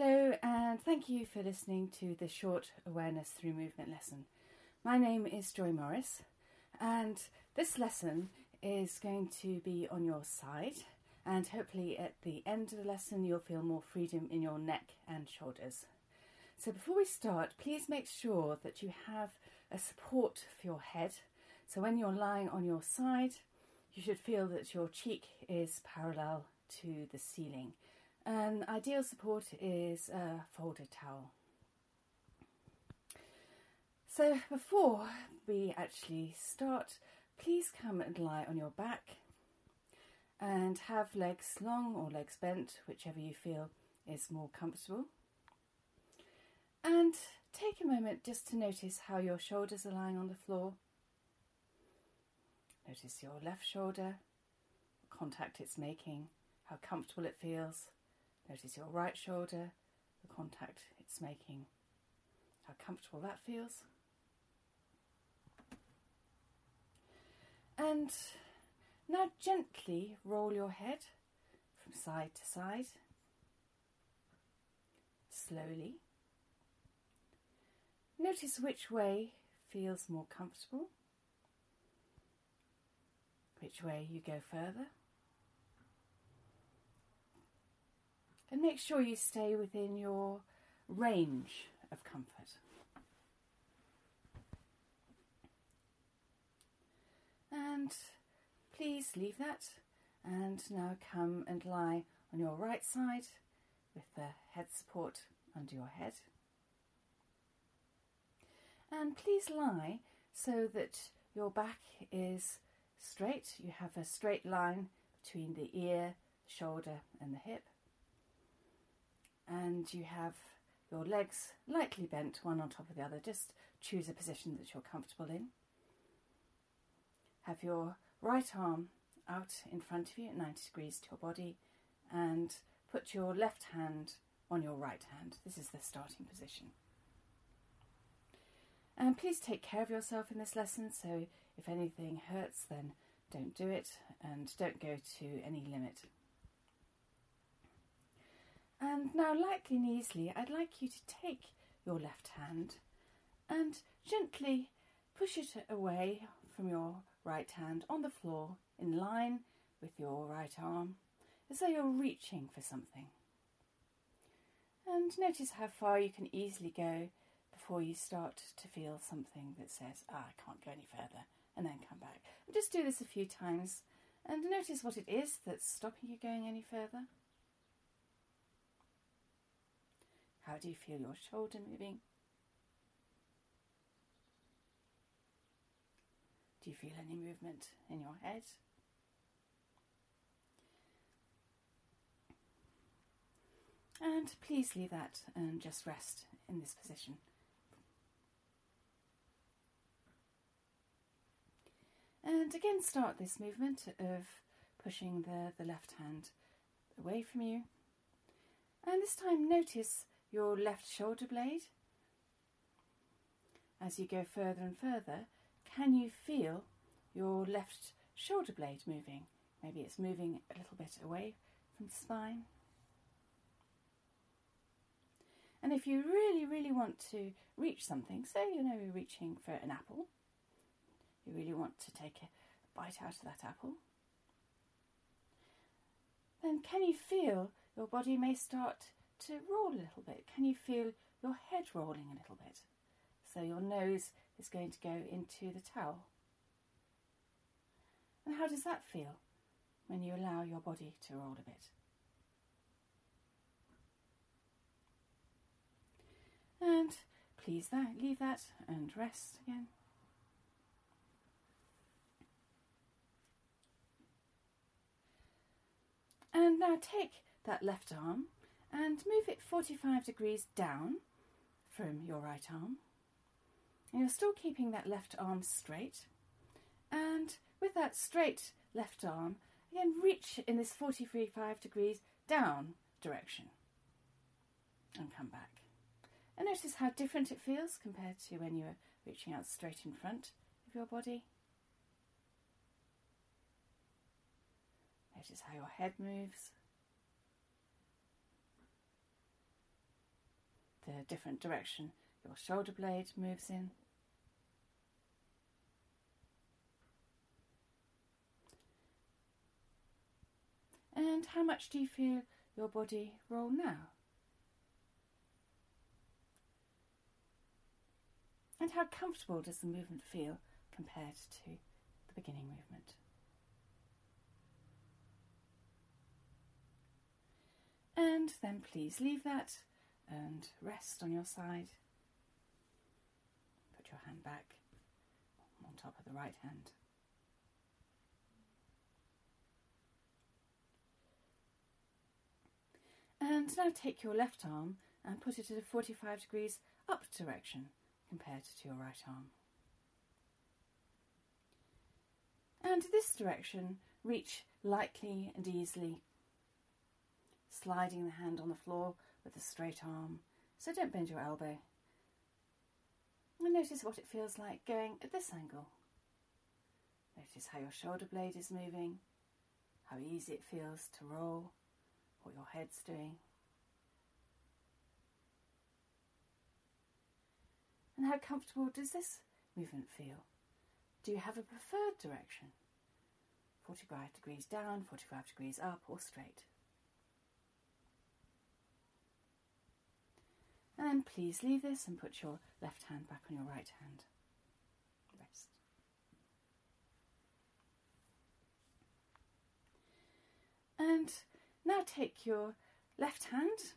Hello, and thank you for listening to this short awareness through movement lesson. My name is Joy Morris, and this lesson is going to be on your side, and hopefully at the end of the lesson, you'll feel more freedom in your neck and shoulders. So, before we start, please make sure that you have a support for your head. So, when you're lying on your side, you should feel that your cheek is parallel to the ceiling. An ideal support is a folded towel. So, before we actually start, please come and lie on your back and have legs long or legs bent, whichever you feel is more comfortable. And take a moment just to notice how your shoulders are lying on the floor. Notice your left shoulder, contact it's making, how comfortable it feels. Notice your right shoulder, the contact it's making, how comfortable that feels. And now gently roll your head from side to side, slowly. Notice which way feels more comfortable, which way you go further. And make sure you stay within your range of comfort. And please leave that. And now come and lie on your right side with the head support under your head. And please lie so that your back is straight. You have a straight line between the ear, shoulder, and the hip. And you have your legs lightly bent one on top of the other. Just choose a position that you're comfortable in. Have your right arm out in front of you at 90 degrees to your body and put your left hand on your right hand. This is the starting position. And please take care of yourself in this lesson, so if anything hurts, then don't do it and don't go to any limit. And now, lightly and easily, I'd like you to take your left hand and gently push it away from your right hand on the floor in line with your right arm, as though you're reaching for something. And notice how far you can easily go before you start to feel something that says, ah, I can't go any further, and then come back. And just do this a few times and notice what it is that's stopping you going any further. How do you feel your shoulder moving? Do you feel any movement in your head? And please leave that and just rest in this position. And again, start this movement of pushing the, the left hand away from you. And this time, notice your left shoulder blade. As you go further and further, can you feel your left shoulder blade moving? Maybe it's moving a little bit away from the spine. And if you really, really want to reach something, say you know you're reaching for an apple, you really want to take a bite out of that apple, then can you feel your body may start to roll a little bit? Can you feel your head rolling a little bit? So your nose is going to go into the towel. And how does that feel when you allow your body to roll a bit? And please that, leave that and rest again. And now take that left arm and move it 45 degrees down from your right arm. And you're still keeping that left arm straight. And with that straight left arm, again reach in this 45 degrees down direction and come back. And notice how different it feels compared to when you're reaching out straight in front of your body. Notice how your head moves. The different direction your shoulder blade moves in. And how much do you feel your body roll now? And how comfortable does the movement feel compared to the beginning movement? And then please leave that and rest on your side. Put your hand back on top of the right hand. And now take your left arm and put it at a 45 degrees up direction compared to your right arm. And this direction, reach lightly and easily, sliding the hand on the floor with a straight arm, so don't bend your elbow. And notice what it feels like going at this angle. Notice how your shoulder blade is moving, how easy it feels to roll, what your head's doing. And how comfortable does this movement feel? Do you have a preferred direction? 45 degrees down, 45 degrees up, or straight? And then please leave this and put your left hand back on your right hand. Rest. And now take your left hand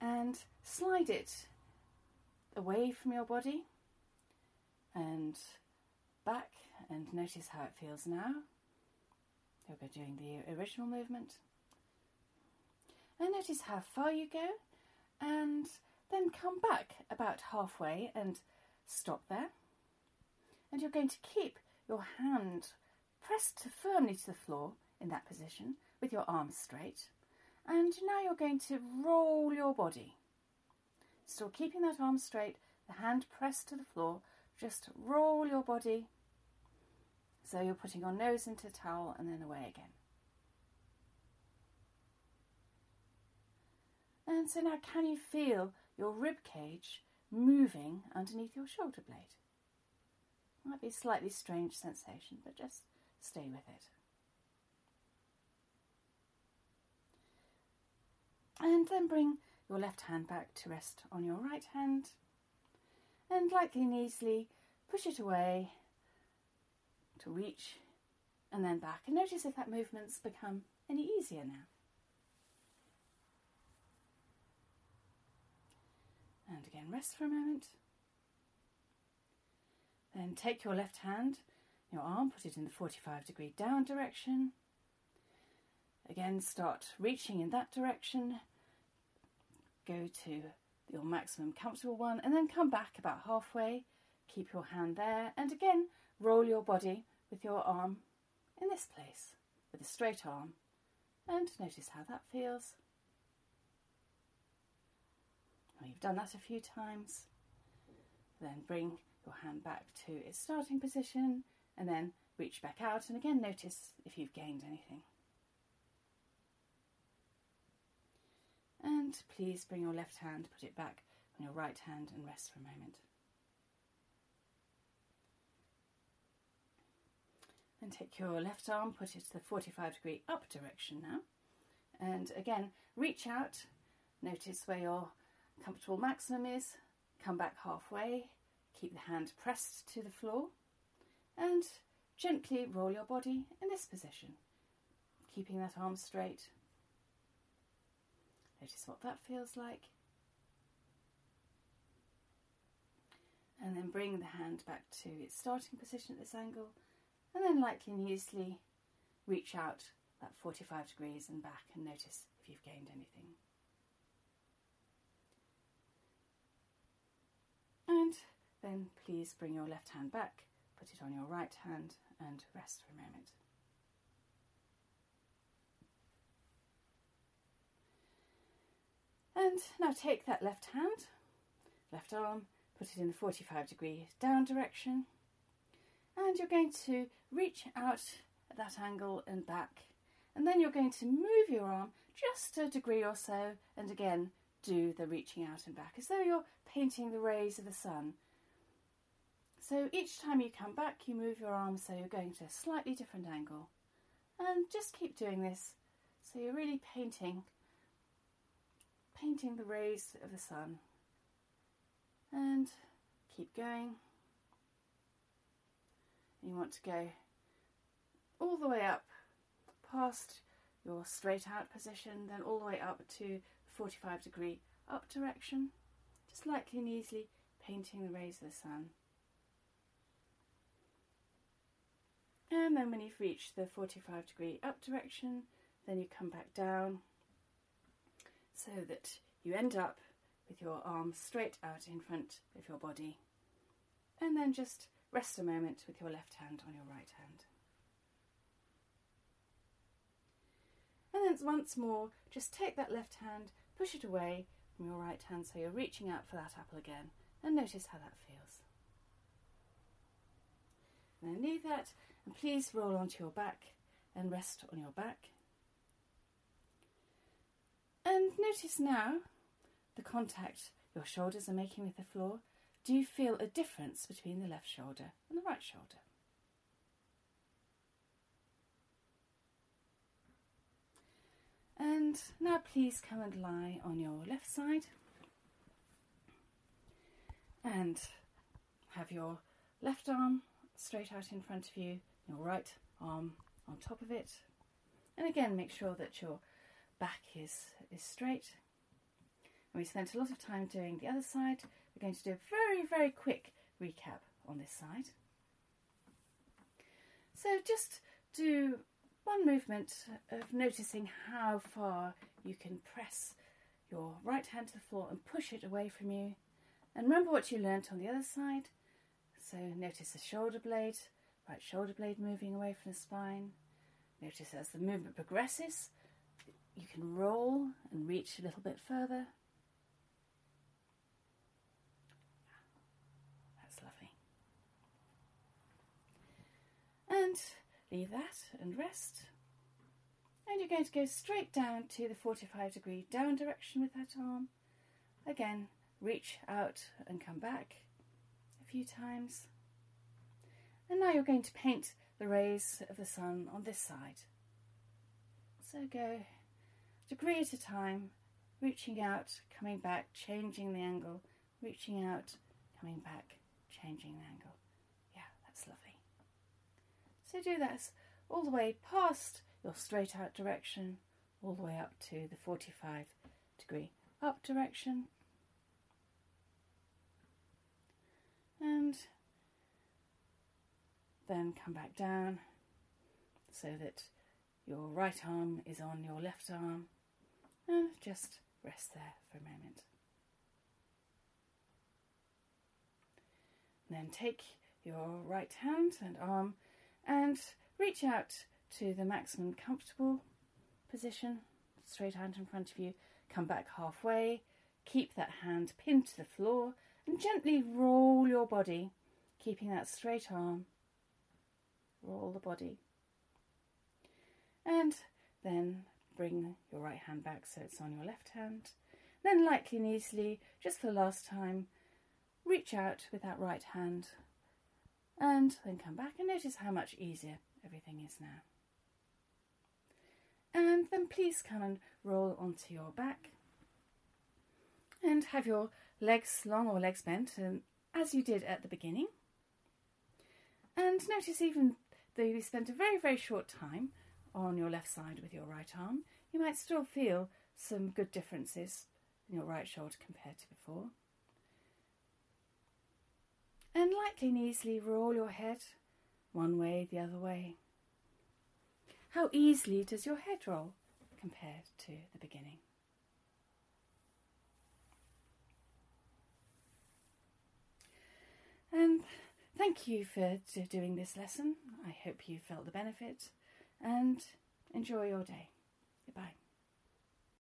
and slide it away from your body and back and notice how it feels now. You'll be doing the original movement. And notice how far you go and then come back about halfway and stop there. And you're going to keep your hand pressed firmly to the floor in that position with your arms straight. And now you're going to roll your body. Still keeping that arm straight, the hand pressed to the floor. Just roll your body. So you're putting your nose into the towel and then away again. And so now, can you feel your rib cage moving underneath your shoulder blade? Might be a slightly strange sensation, but just stay with it. And then bring your left hand back to rest on your right hand. And lightly and easily push it away to reach and then back. And notice if that movement's become any easier now. And again, rest for a moment. Then take your left hand, your arm, put it in the 45 degree down direction. Again, start reaching in that direction go to your maximum comfortable one and then come back about halfway. Keep your hand there and again roll your body with your arm in this place with a straight arm and notice how that feels. When you've done that a few times, then bring your hand back to its starting position and then reach back out and again notice if you've gained anything. And please bring your left hand, put it back on your right hand, and rest for a moment. And take your left arm, put it to the 45 degree up direction now. And again, reach out, notice where your comfortable maximum is, come back halfway, keep the hand pressed to the floor, and gently roll your body in this position, keeping that arm straight Notice what that feels like. And then bring the hand back to its starting position at this angle, and then lightly and easily reach out that 45 degrees and back and notice if you've gained anything. And then please bring your left hand back, put it on your right hand, and rest for a moment. And now take that left hand, left arm, put it in the 45 degree down direction, and you're going to reach out at that angle and back. And then you're going to move your arm just a degree or so, and again, do the reaching out and back, as though you're painting the rays of the sun. So each time you come back, you move your arms so you're going to a slightly different angle. And just keep doing this so you're really painting painting the rays of the sun. And keep going. You want to go all the way up past your straight out position, then all the way up to 45 degree up direction, just lightly and easily painting the rays of the sun. And then when you've reached the 45 degree up direction, then you come back down so that you end up with your arms straight out in front of your body. And then just rest a moment with your left hand on your right hand. And then once more, just take that left hand, push it away from your right hand so you're reaching out for that apple again, and notice how that feels. And then leave that, and please roll onto your back and rest on your back. And notice now the contact your shoulders are making with the floor. Do you feel a difference between the left shoulder and the right shoulder? And now please come and lie on your left side and have your left arm straight out in front of you, your right arm on top of it. And again, make sure that your back is, is straight. And we spent a lot of time doing the other side. We're going to do a very, very quick recap on this side. So just do one movement of noticing how far you can press your right hand to the floor and push it away from you. And remember what you learnt on the other side. So notice the shoulder blade, right shoulder blade moving away from the spine. Notice as the movement progresses, you can roll and reach a little bit further. That's lovely. And leave that and rest. And you're going to go straight down to the 45 degree down direction with that arm. Again, reach out and come back a few times. And now you're going to paint the rays of the sun on this side. So go degree at a time, reaching out, coming back, changing the angle, reaching out, coming back, changing the angle. So do that all the way past your straight out direction, all the way up to the 45 degree up direction. And then come back down so that your right arm is on your left arm and just rest there for a moment. then take your right hand and arm and reach out to the maximum comfortable position, straight hand in front of you. Come back halfway, keep that hand pinned to the floor, and gently roll your body, keeping that straight arm. Roll the body. And then bring your right hand back so it's on your left hand. Then, lightly and easily, just for the last time, reach out with that right hand and then come back and notice how much easier everything is now. And then please come and roll onto your back and have your legs long or legs bent um, as you did at the beginning. And notice even though you spent a very, very short time on your left side with your right arm, you might still feel some good differences in your right shoulder compared to before. And lightly and easily roll your head one way, the other way. How easily does your head roll compared to the beginning? And thank you for doing this lesson. I hope you felt the benefit and enjoy your day. Goodbye.